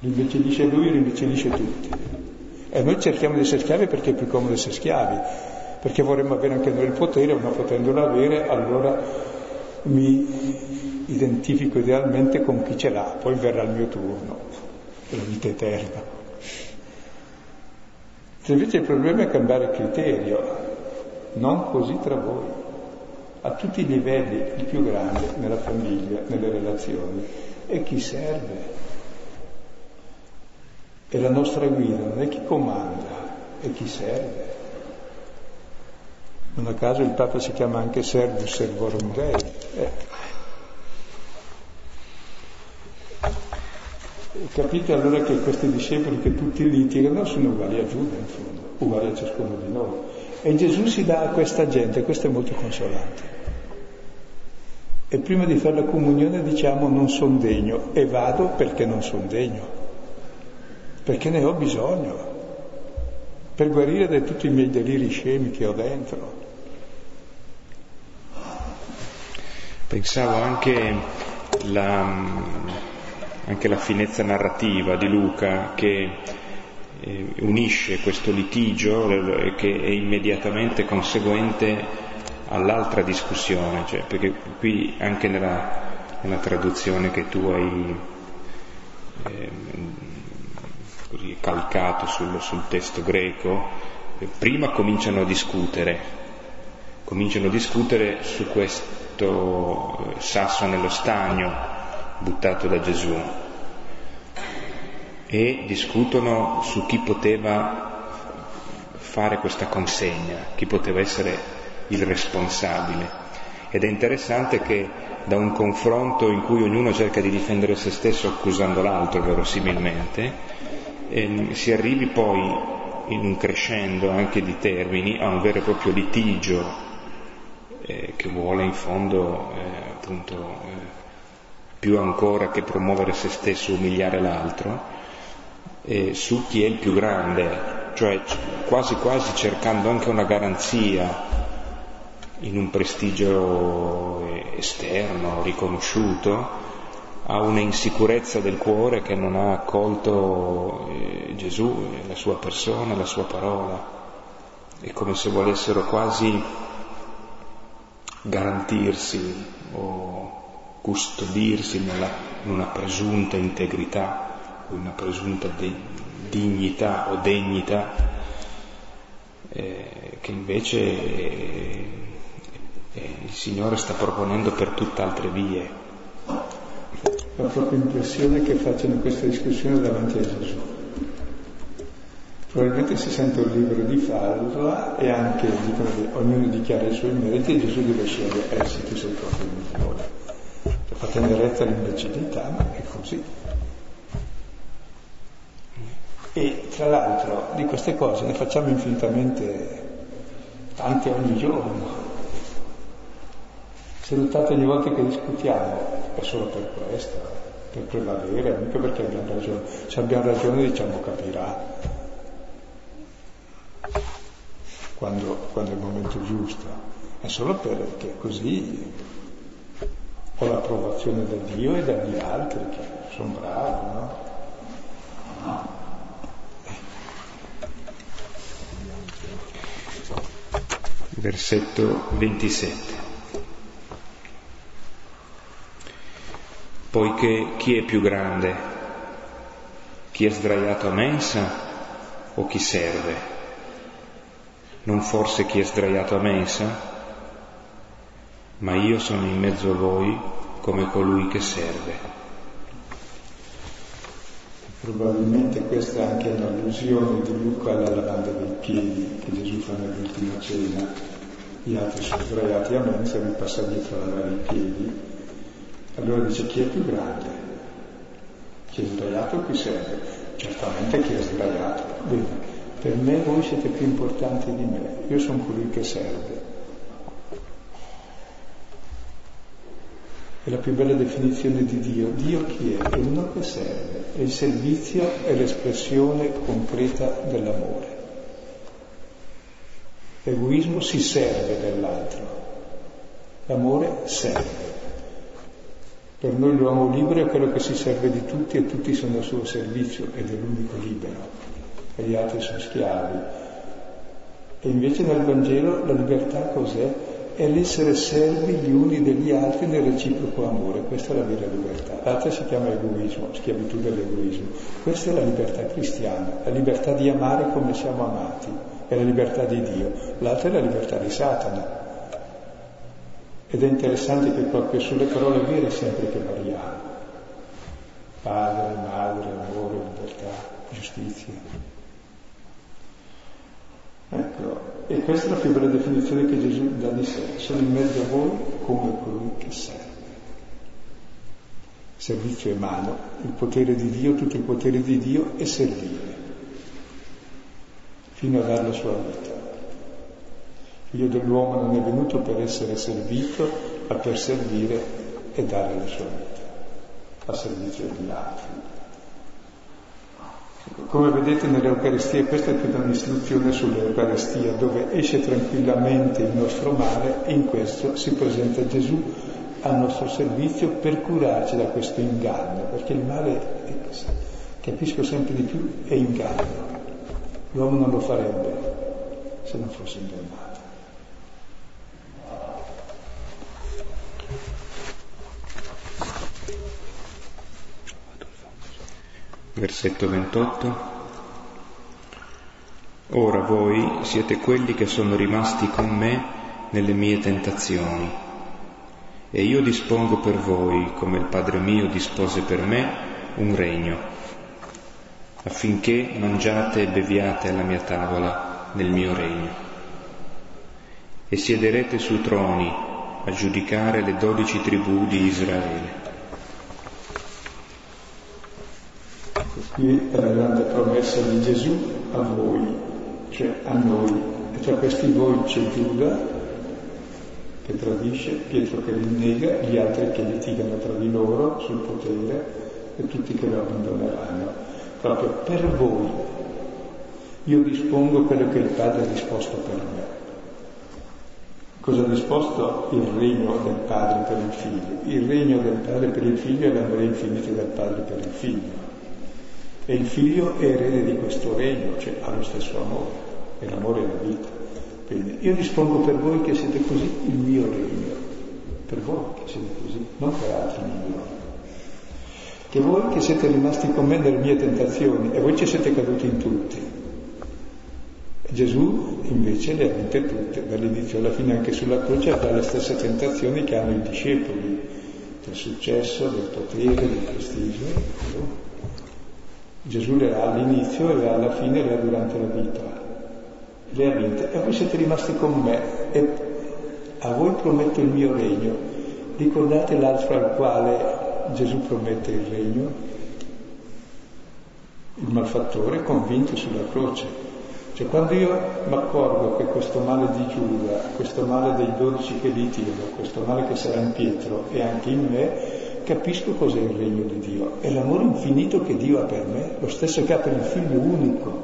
Rimbecillisce lui, rimbecillisce tutti. E noi cerchiamo di essere schiavi perché è più comodo essere schiavi, perché vorremmo avere anche noi il potere, ma potendolo avere allora mi identifico idealmente con chi ce l'ha, poi verrà il mio turno, la vita eterna. Se invece il problema è cambiare criterio, non così tra voi, a tutti i livelli, il più grande, nella famiglia, nelle relazioni, e chi serve. E la nostra guida non è chi comanda, è chi serve. Non a caso il Papa si chiama anche Servus Servorum Dei. Eh. Capite allora che questi discepoli che tutti litigano sono uguali a Giuda in fondo, uguali a ciascuno di noi. E Gesù si dà a questa gente, questo è molto consolante. E prima di fare la comunione diciamo non sono degno e vado perché non sono degno, perché ne ho bisogno, per guarire da tutti i miei deliri scemi che ho dentro. Pensavo anche la, anche la finezza narrativa di Luca che unisce questo litigio eh, che è immediatamente conseguente all'altra discussione, cioè, perché qui anche nella, nella traduzione che tu hai eh, così calcato sul, sul testo greco, eh, prima cominciano a discutere, cominciano a discutere su questo eh, sasso nello stagno buttato da Gesù e discutono su chi poteva fare questa consegna, chi poteva essere il responsabile. Ed è interessante che da un confronto in cui ognuno cerca di difendere se stesso accusando l'altro verosimilmente, ehm, si arrivi poi in un crescendo anche di termini a un vero e proprio litigio eh, che vuole in fondo eh, appunto eh, più ancora che promuovere se stesso umiliare l'altro, eh, su chi è il più grande, cioè quasi quasi cercando anche una garanzia in un prestigio esterno, riconosciuto, ha una insicurezza del cuore che non ha accolto eh, Gesù, la sua persona, la sua parola. È come se volessero quasi garantirsi o custodirsi nella, in una presunta integrità una presunta de- dignità o degnità eh, che invece eh, eh, il Signore sta proponendo per tutt'altre vie la propria impressione che facciano questa discussione davanti a Gesù. Probabilmente si sentono liberi di farla e anche dicono che ognuno dichiara i suoi meriti e Gesù deve scegliere, eh sì, tu sei proprio il migliore. Fa tenerezza all'imbecillità, ma è così. E tra l'altro di queste cose ne facciamo infinitamente tante ogni giorno. Se notate ogni volta che discutiamo è solo per questo, per prevalere, mica perché abbiamo ragione. Se abbiamo ragione diciamo capirà quando, quando è il momento giusto, è solo perché così ho l'approvazione da Dio e dagli altri che sono bravi, no? Versetto 27. poiché chi è più grande? Chi è sdraiato a mensa o chi serve? Non forse chi è sdraiato a mensa? Ma io sono in mezzo a voi come colui che serve. Probabilmente questa è anche un'allusione di Luca alla lavanda dei piedi che Gesù fa nell'ultima cena. Gli altri sono sdraiati a mensa, lui passa dietro a lavare i piedi allora dice chi è più grande? Chi è sbagliato o chi serve? Certamente chi è sbagliato. Bene, per me voi siete più importanti di me, io sono colui che serve. È la più bella definizione di Dio. Dio chi è? È uno che serve. E il servizio è l'espressione concreta dell'amore. L'egoismo si serve dell'altro, l'amore serve. Per noi l'uomo libero è quello che si serve di tutti e tutti sono a suo servizio ed è l'unico libero e gli altri sono schiavi. E invece nel Vangelo la libertà cos'è? È l'essere servi gli uni degli altri nel reciproco amore, questa è la vera libertà. L'altra si chiama egoismo, schiavitù dell'egoismo. Questa è la libertà cristiana, la libertà di amare come siamo amati, è la libertà di Dio. L'altra è la libertà di Satana, ed è interessante che proprio sulle parole vere sempre che variamo. Padre, madre, amore, libertà, giustizia. Ecco, e questa è la più bella definizione che Gesù dà di sé. Sono in mezzo a voi come colui che serve. Servizio è mano, il potere di Dio, tutto il potere di Dio è servire, fino a dare la sua vita. Figlio dell'uomo non è venuto per essere servito, ma per servire e dare la sua vita a servizio degli altri. Come vedete nell'Eucaristia, questa è tutta un'istruzione sull'Eucaristia, dove esce tranquillamente il nostro male e in questo si presenta Gesù al nostro servizio per curarci da questo inganno, perché il male, capisco sempre di più, è inganno. L'uomo non lo farebbe se non fosse ingannato. versetto 28. Ora voi siete quelli che sono rimasti con me nelle mie tentazioni e io dispongo per voi, come il Padre mio dispose per me, un regno, affinché mangiate e beviate alla mia tavola nel mio regno. E siederete su troni a giudicare le dodici tribù di Israele. Qui è la grande promessa di Gesù a voi, cioè a noi. E tra questi voi c'è Giuda che tradisce, Pietro che rinnega, gli altri che litigano tra di loro sul potere e tutti che lo abbandoneranno. Proprio per voi io dispongo quello che il Padre ha disposto per me. Cosa ha disposto il regno del padre per il figlio? Il regno del padre per il figlio è l'amore infinito del padre per il figlio. E il figlio è erede di questo regno, cioè ha lo stesso amore, e l'amore è la vita. Bene, io dispongo per voi che siete così il mio regno, per voi che siete così, non per altri migliori. Che voi che siete rimasti con me nelle mie tentazioni, e voi ci siete caduti in tutti, Gesù invece le ha vinte tutte, dall'inizio alla fine anche sulla croce ha le stesse tentazioni che hanno i discepoli, del successo, del potere, del prestigio. Gesù le ha all'inizio e le ha alla fine le ha durante la vita. Le ha vinte. E voi siete rimasti con me e a voi prometto il mio regno. Ricordate l'altro al quale Gesù promette il regno? Il malfattore convinto sulla croce cioè quando io mi accorgo che questo male di Giuda, questo male dei dodici che litigano, questo male che sarà in Pietro e anche in me, capisco cos'è il regno di Dio. È l'amore infinito che Dio ha per me, lo stesso che ha per il figlio unico.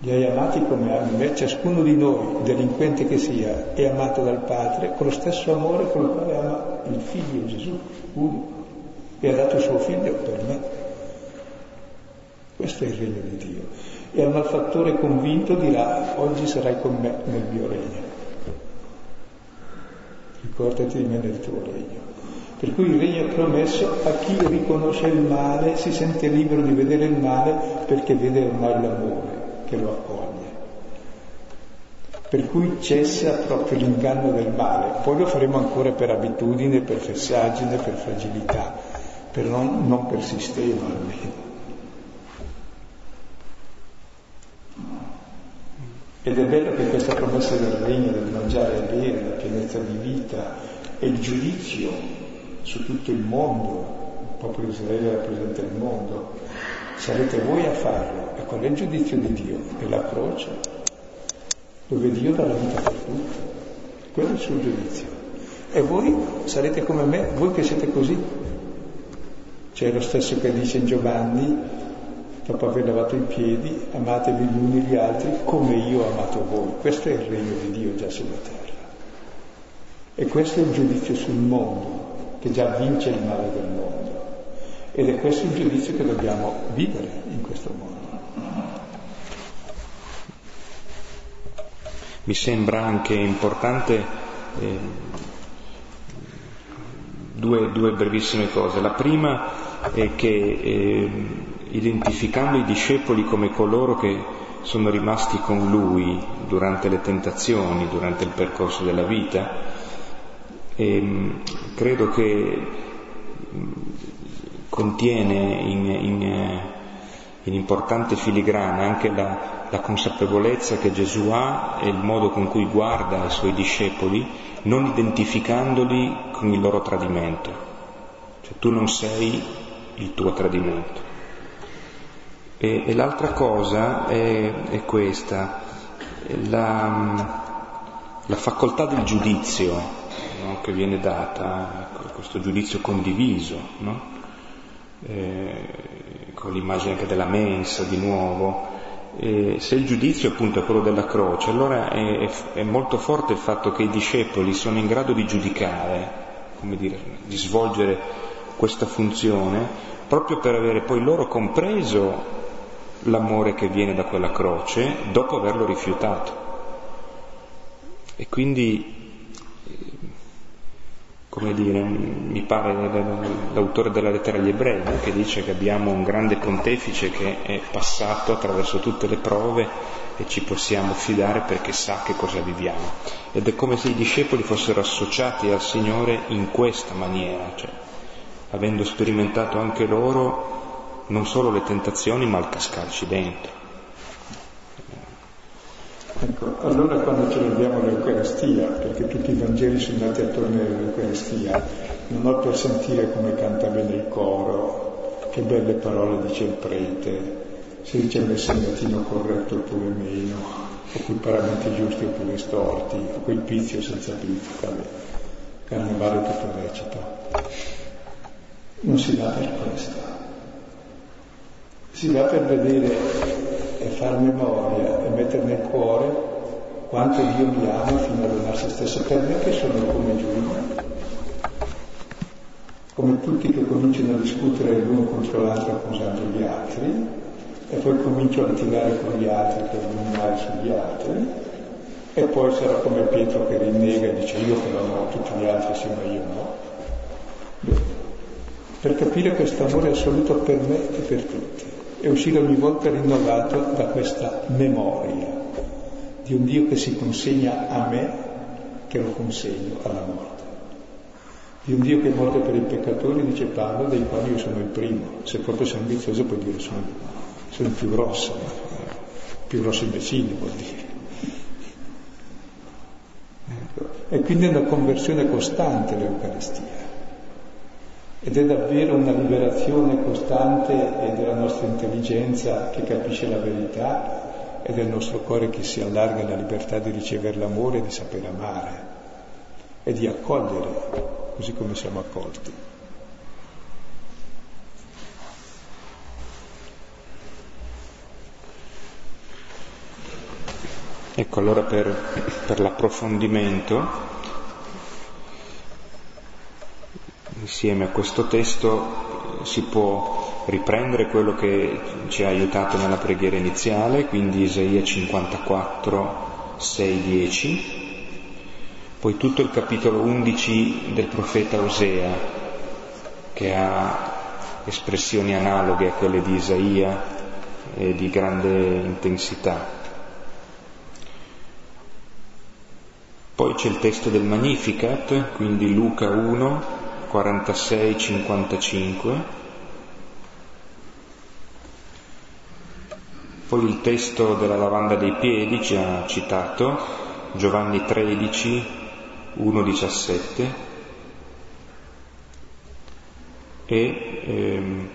Li hai amati come ami me, ciascuno di noi, delinquente che sia, è amato dal Padre con lo stesso amore con il quale ama il figlio Gesù unico e ha dato il suo figlio per me. Questo è il regno di Dio. E al malfattore convinto dirà, oggi sarai con me nel mio regno. Ricordati di me nel tuo regno. Per cui il regno è promesso a chi riconosce il male, si sente libero di vedere il male perché vede ormai l'amore che lo accoglie. Per cui cessa proprio l'inganno del male. Poi lo faremo ancora per abitudine, per fessaggine, per fragilità, però non, non per sistema almeno. Ed è bello che questa promessa del regno, del mangiare e bere, la pienezza di vita e il giudizio su tutto il mondo, il popolo di Israele rappresenta il mondo, sarete voi a farlo. E qual è il giudizio di Dio? È la croce, dove Dio dà la vita per tutti. Quello è il suo giudizio. E voi sarete come me, voi che siete così. C'è lo stesso che dice in Giovanni, dopo aver lavato i piedi, amatevi gli uni gli altri come io ho amato voi. Questo è il regno di Dio già sulla terra. E questo è il giudizio sul mondo, che già vince il male del mondo. Ed è questo il giudizio che dobbiamo vivere in questo mondo. Mi sembra anche importante eh, due, due, brevissime cose. La prima è che eh, identificando i discepoli come coloro che sono rimasti con lui durante le tentazioni, durante il percorso della vita, e ehm, credo che contiene in, in, in, importante filigrana anche la, la consapevolezza che Gesù ha e il modo con cui guarda i suoi discepoli, non identificandoli con il loro tradimento. Cioè tu non sei il tuo tradimento. E, e l'altra cosa è, è questa, la, la, facoltà del giudizio no, che viene data, questo giudizio condiviso, no? Eh, con l'immagine anche della mensa di nuovo. E se il giudizio appunto è quello della croce, allora è, è, molto forte il fatto che i discepoli sono in grado di giudicare, dire, di svolgere questa funzione, proprio per avere poi loro compreso l'amore che viene da quella croce dopo averlo rifiutato. E quindi, come dire, mi pare l'autore della lettera agli ebrei che dice che abbiamo un grande pontefice che è passato attraverso tutte le prove e ci possiamo fidare perché sa che cosa viviamo. Ed è come se i discepoli fossero associati al Signore in questa maniera, cioè avendo sperimentato anche loro non solo le tentazioni ma il cascarci dentro. Ecco, allora quando celebriamo l'Eucaristia, perché tutti i Vangeli sono andati attorno all'Eucaristia, non ho per sentire come canta bene il coro, che belle parole dice il prete, se dice il messagnatino corretto oppure meno, o quei paramenti giusti oppure storti, o quel pizio senza pizio, vabbè, carnevale tutto recito. Non si dà per questo si va per vedere e far memoria e mettere nel cuore quanto Dio mi ama fino a donare se stesso per me che sono come Giulia. Come tutti che cominciano a discutere l'uno contro l'altro accusando gli altri e poi comincio a litigare con gli altri per dominare sugli altri e poi sarà come Pietro che rinnega e dice io però no, tutti gli altri sì ma io no. Per capire questo amore assoluto per me e per tutti e uscire ogni volta rinnovato da questa memoria di un Dio che si consegna a me che lo consegno alla morte. Di un Dio che è morto per i peccatori, dice Paolo, dei quali io sono il primo. Se proprio sei ambizioso puoi dire sono, sono il più grosso, più grosso imbecille vuol dire. Ecco. E quindi è una conversione costante l'Eucaristia. Ed è davvero una liberazione costante della nostra intelligenza che capisce la verità è del nostro cuore che si allarga alla libertà di ricevere l'amore e di sapere amare e di accogliere così come siamo accolti. Ecco, allora per, per l'approfondimento, insieme a questo testo si può riprendere quello che ci ha aiutato nella preghiera iniziale, quindi Isaia 54, 6, 10, poi tutto il capitolo 11 del profeta Osea, che ha espressioni analoghe a quelle di Isaia e di grande intensità. Poi c'è il testo del Magnificat, quindi Luca 1, 46, 55, Poi il testo della lavanda dei piedi ci ha citato, Giovanni 13, 1,17 e ehm,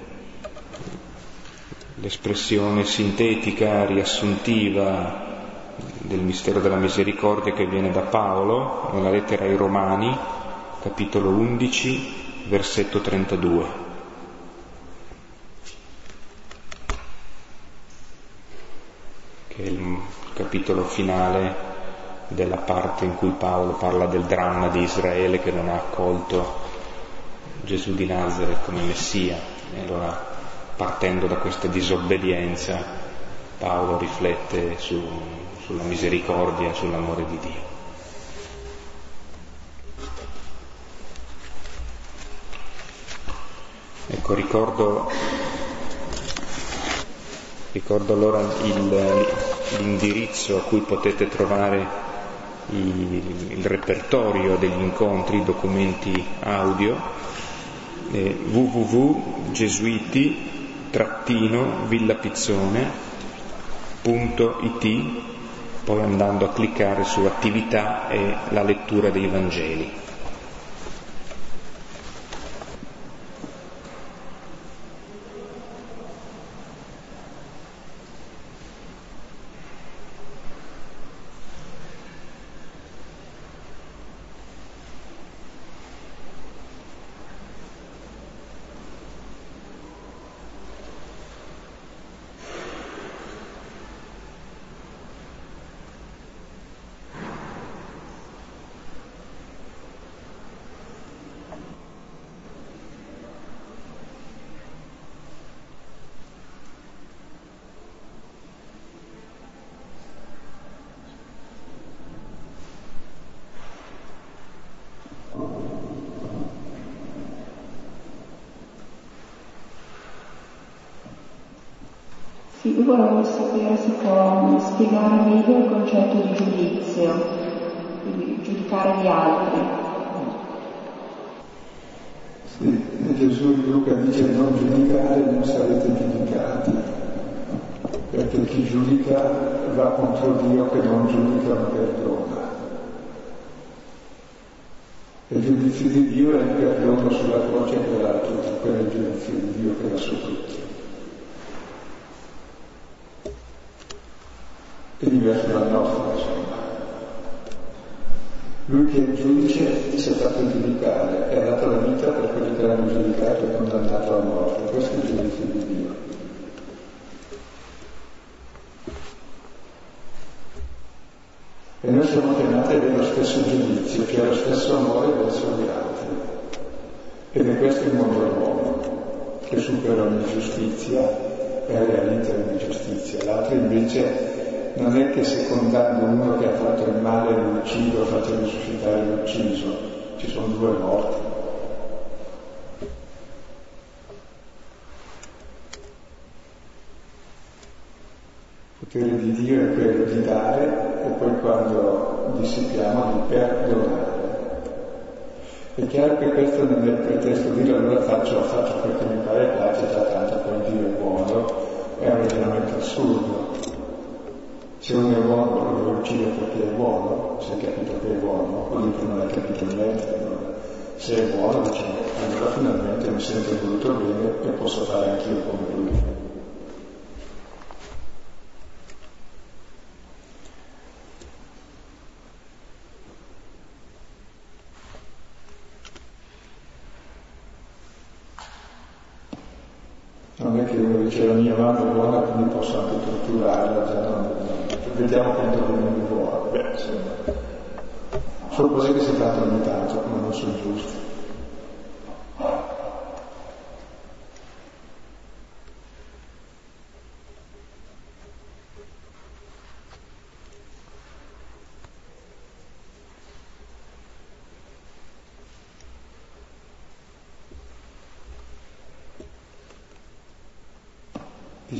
l'espressione sintetica, riassuntiva del mistero della misericordia che viene da Paolo nella lettera ai Romani, capitolo 11, versetto 32. che è il capitolo finale della parte in cui Paolo parla del dramma di Israele che non ha accolto Gesù di Nazareth come Messia. E allora, partendo da questa disobbedienza, Paolo riflette su, sulla misericordia, sull'amore di Dio. Ricordo Ricordo allora il, l'indirizzo a cui potete trovare il, il repertorio degli incontri, i documenti audio, eh, www.gesuiti-villapizzone.it, poi andando a cliccare su attività e la lettura dei Vangeli. Sì, io volevo sapere se può spiegare meglio il concetto di giudizio, quindi giudicare gli altri. Sì, Gesù di Luca dice non giudicare, non sarete giudicati, perché chi giudica va contro Dio che non giudica ma perdona. Il giudizio di Dio è il perdono sulla croce per è il giudizio di Dio che va su tutti. È diverso dal nostro, insomma. Lui che è il giudice si è fatto giudicare, è dato la vita per quelli che l'hanno giudicato e condannato alla morte. Questo è il giudizio di Dio. E giustizia, cioè lo stesso amore verso gli altri. Ed è questo il mondo dell'uomo, che supera ogni giustizia e realizza ogni giustizia. L'altro invece non è che secondando uno che ha fatto il male lo uccido, faccia risuscitare l'ucciso, ci sono due morti. potere di Dio è quello di dare e poi quando dissipiamo di perdonare. È chiaro che questo non è il pretesto di dire allora faccio, faccio perché mi pare piace, già tanto poi Dio è buono, è un ragionamento assurdo. Se uno è buono lo uccide perché è buono, se hai capito che è buono, quello che non hai capito niente, se è buono dice allora finalmente mi sento voluto bene e posso fare anch'io come lui. dice la mia mamma è buona quindi posso anche torturarla, già non, vediamo quanto viene buona. Beh, insomma, sono cose che si fanno ogni tanto, ma non sono giuste.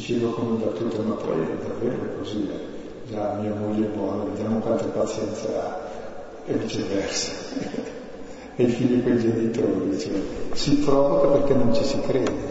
dicevo come battuta, ma poi è davvero così, eh. Già mia moglie è buona, vediamo quanta pazienza ha, e viceversa. e i figli con i genitori, dice, si provoca perché non ci si crede.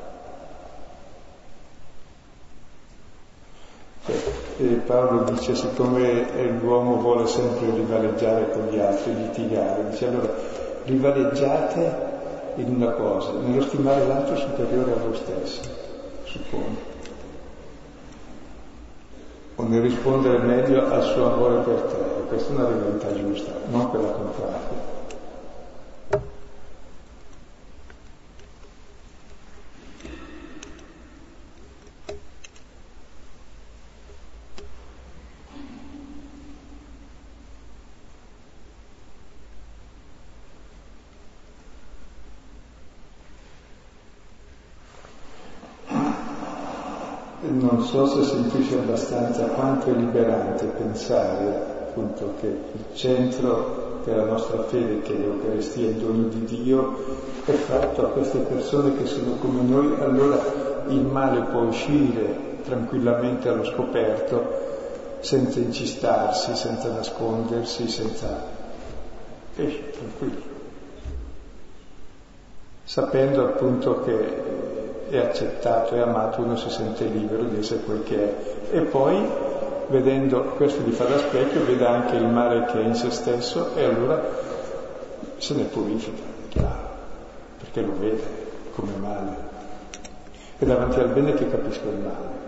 Cioè, Paolo dice, siccome l'uomo vuole sempre rivaleggiare con gli altri, litigare, dice allora rivaleggiate in una cosa, nello stimare l'altro superiore a voi stessi, suppone o nel rispondere meglio al suo amore per te. E questa è una rivalità giusta, non quella contraria. So se si intuisce abbastanza quanto è liberante pensare appunto che il centro della nostra fede, che l'Eucaristia è il dono di Dio, è fatto a queste persone che sono come noi, allora il male può uscire tranquillamente allo scoperto, senza incistarsi, senza nascondersi, senza... esce tranquillo, sapendo appunto che è accettato, è amato, uno si sente libero di essere quel che è. E poi, vedendo questo gli fa da specchio, vede anche il male che è in se stesso e allora se ne purifica, chiaro, perché lo vede come male. È davanti al bene che capisco il male.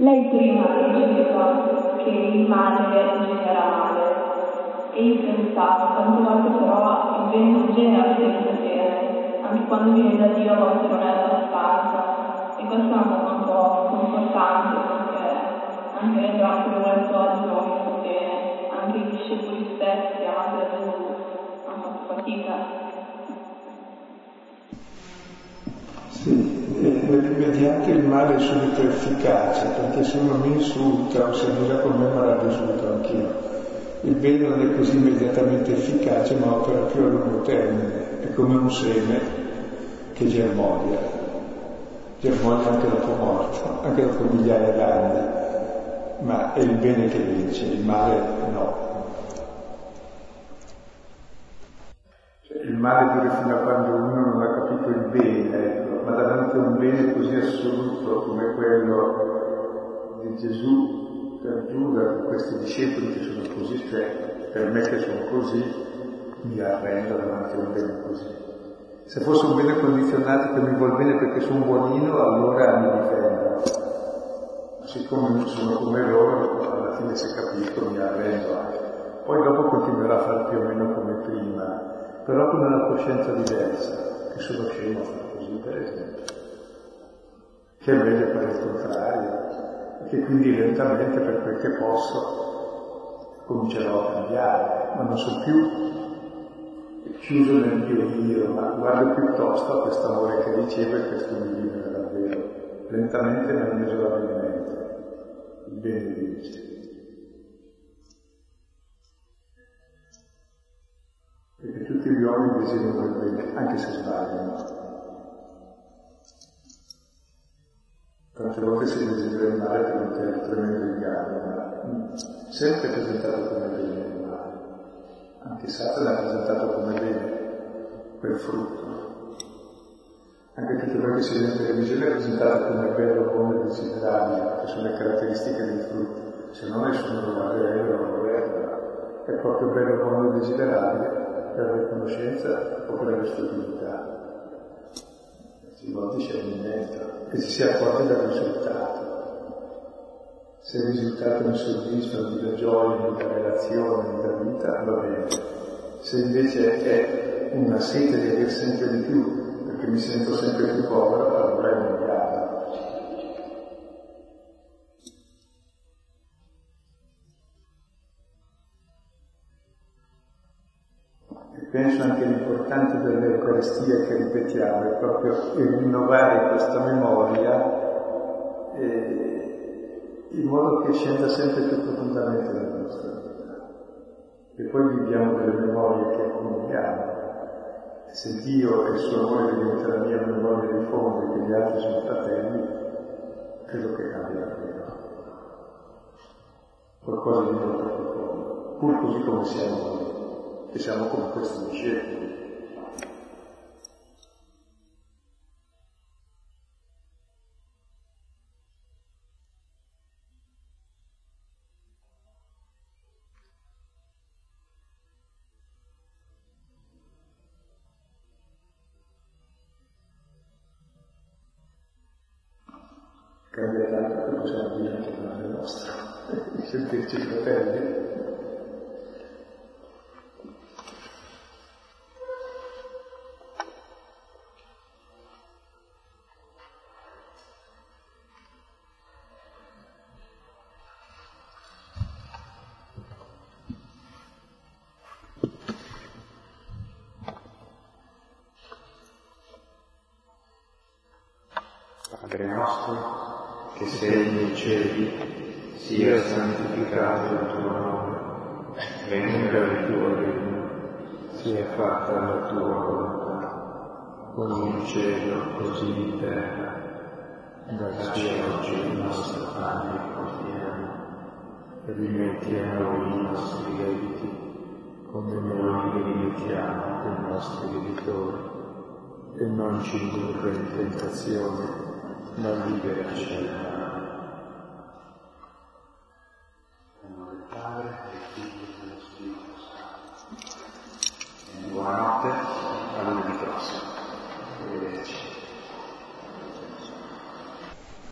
Lei prima diceva che il male genera male e io pensavo, tante volte però il bene non genera sempre bene, anche quando viene da Dio a volte non è abbastanza. E questa è una cosa un po' confortante perché anche le nostre vuole oggi non molto bene, anche i discepoli stessi amati da Gesù hanno fatto fatica nell'immediato il male subito efficace, perché se uno mi insulta o se dirà con me ma l'avrei insultato anch'io. Il bene non è così immediatamente efficace, ma opera più a lungo termine, è come un seme che germoglia, germoglia anche dopo morto, anche dopo migliaia d'anni, ma è il bene che vince, il male no. Il male dura fino a quando uno non ha capito il bene, ma davanti a un bene così assoluto come quello di Gesù per Giuda, questi discepoli che sono così, cioè per me che sono così, mi arrendo davanti a un bene così. Se fosse un bene condizionato che mi vuol bene perché sono buonino, allora mi difendo. Siccome non sono come loro, alla fine se capisco mi arrendo. Poi dopo continuerà a fare più o meno come prima, però con una coscienza diversa, che sono scemo esempio, che invece fare il contrario, e che quindi lentamente per quel che posso comincerò a cambiare, ma non sono più chiuso nel mio io, ma guardo piuttosto a questo amore che ricevo e questo mi vive davvero, lentamente ma inesorabilmente, il bene vince. perché tutti gli uomini desiderano il bene, anche se sbagliano. Tante volte si desidera il male per un tremendo inganno, ma sempre presentato come bene il male. Anche Satana è presentato come bene quel frutto. Anche tutto quello che si vede in televisione è presentato come bello, buono e desiderabile, che sono le caratteristiche del frutto. Se no nessuno lo guarderebbe, non lo guarda. È proprio bello, buono e desiderabile per la conoscenza o per la stupidità. Si vuol discernimento, che si sia accorti dal risultato. Se il risultato mi soddisfa, mi dà gioia, mi dà relazione, mi dà vita, va bene. Se invece è una sete di avere sempre di più, perché mi sento sempre più povero, allora è un penso anche l'importante dell'Eucaristia che ripetiamo è proprio rinnovare questa memoria eh, in modo che scenda sempre più profondamente nella nostra vita. E poi viviamo delle memorie che accumuliamo. Se Dio e il suo amore diventa la mia memoria di fondo e che gli altri sono fratelli, credo che cambia davvero. Qualcosa di molto profondo, pur così come siamo noi che siamo come questi discepoli. cambia possiamo dire anche la nostra, sentirci fratelli. Cielo così in terra. Dacci oggi il nostro pane quotidiano e rimetti a noi i nostri debiti, come noi rimettiamo ai nostri debitori, e non ci indurre in tentazione, ma liberaci dal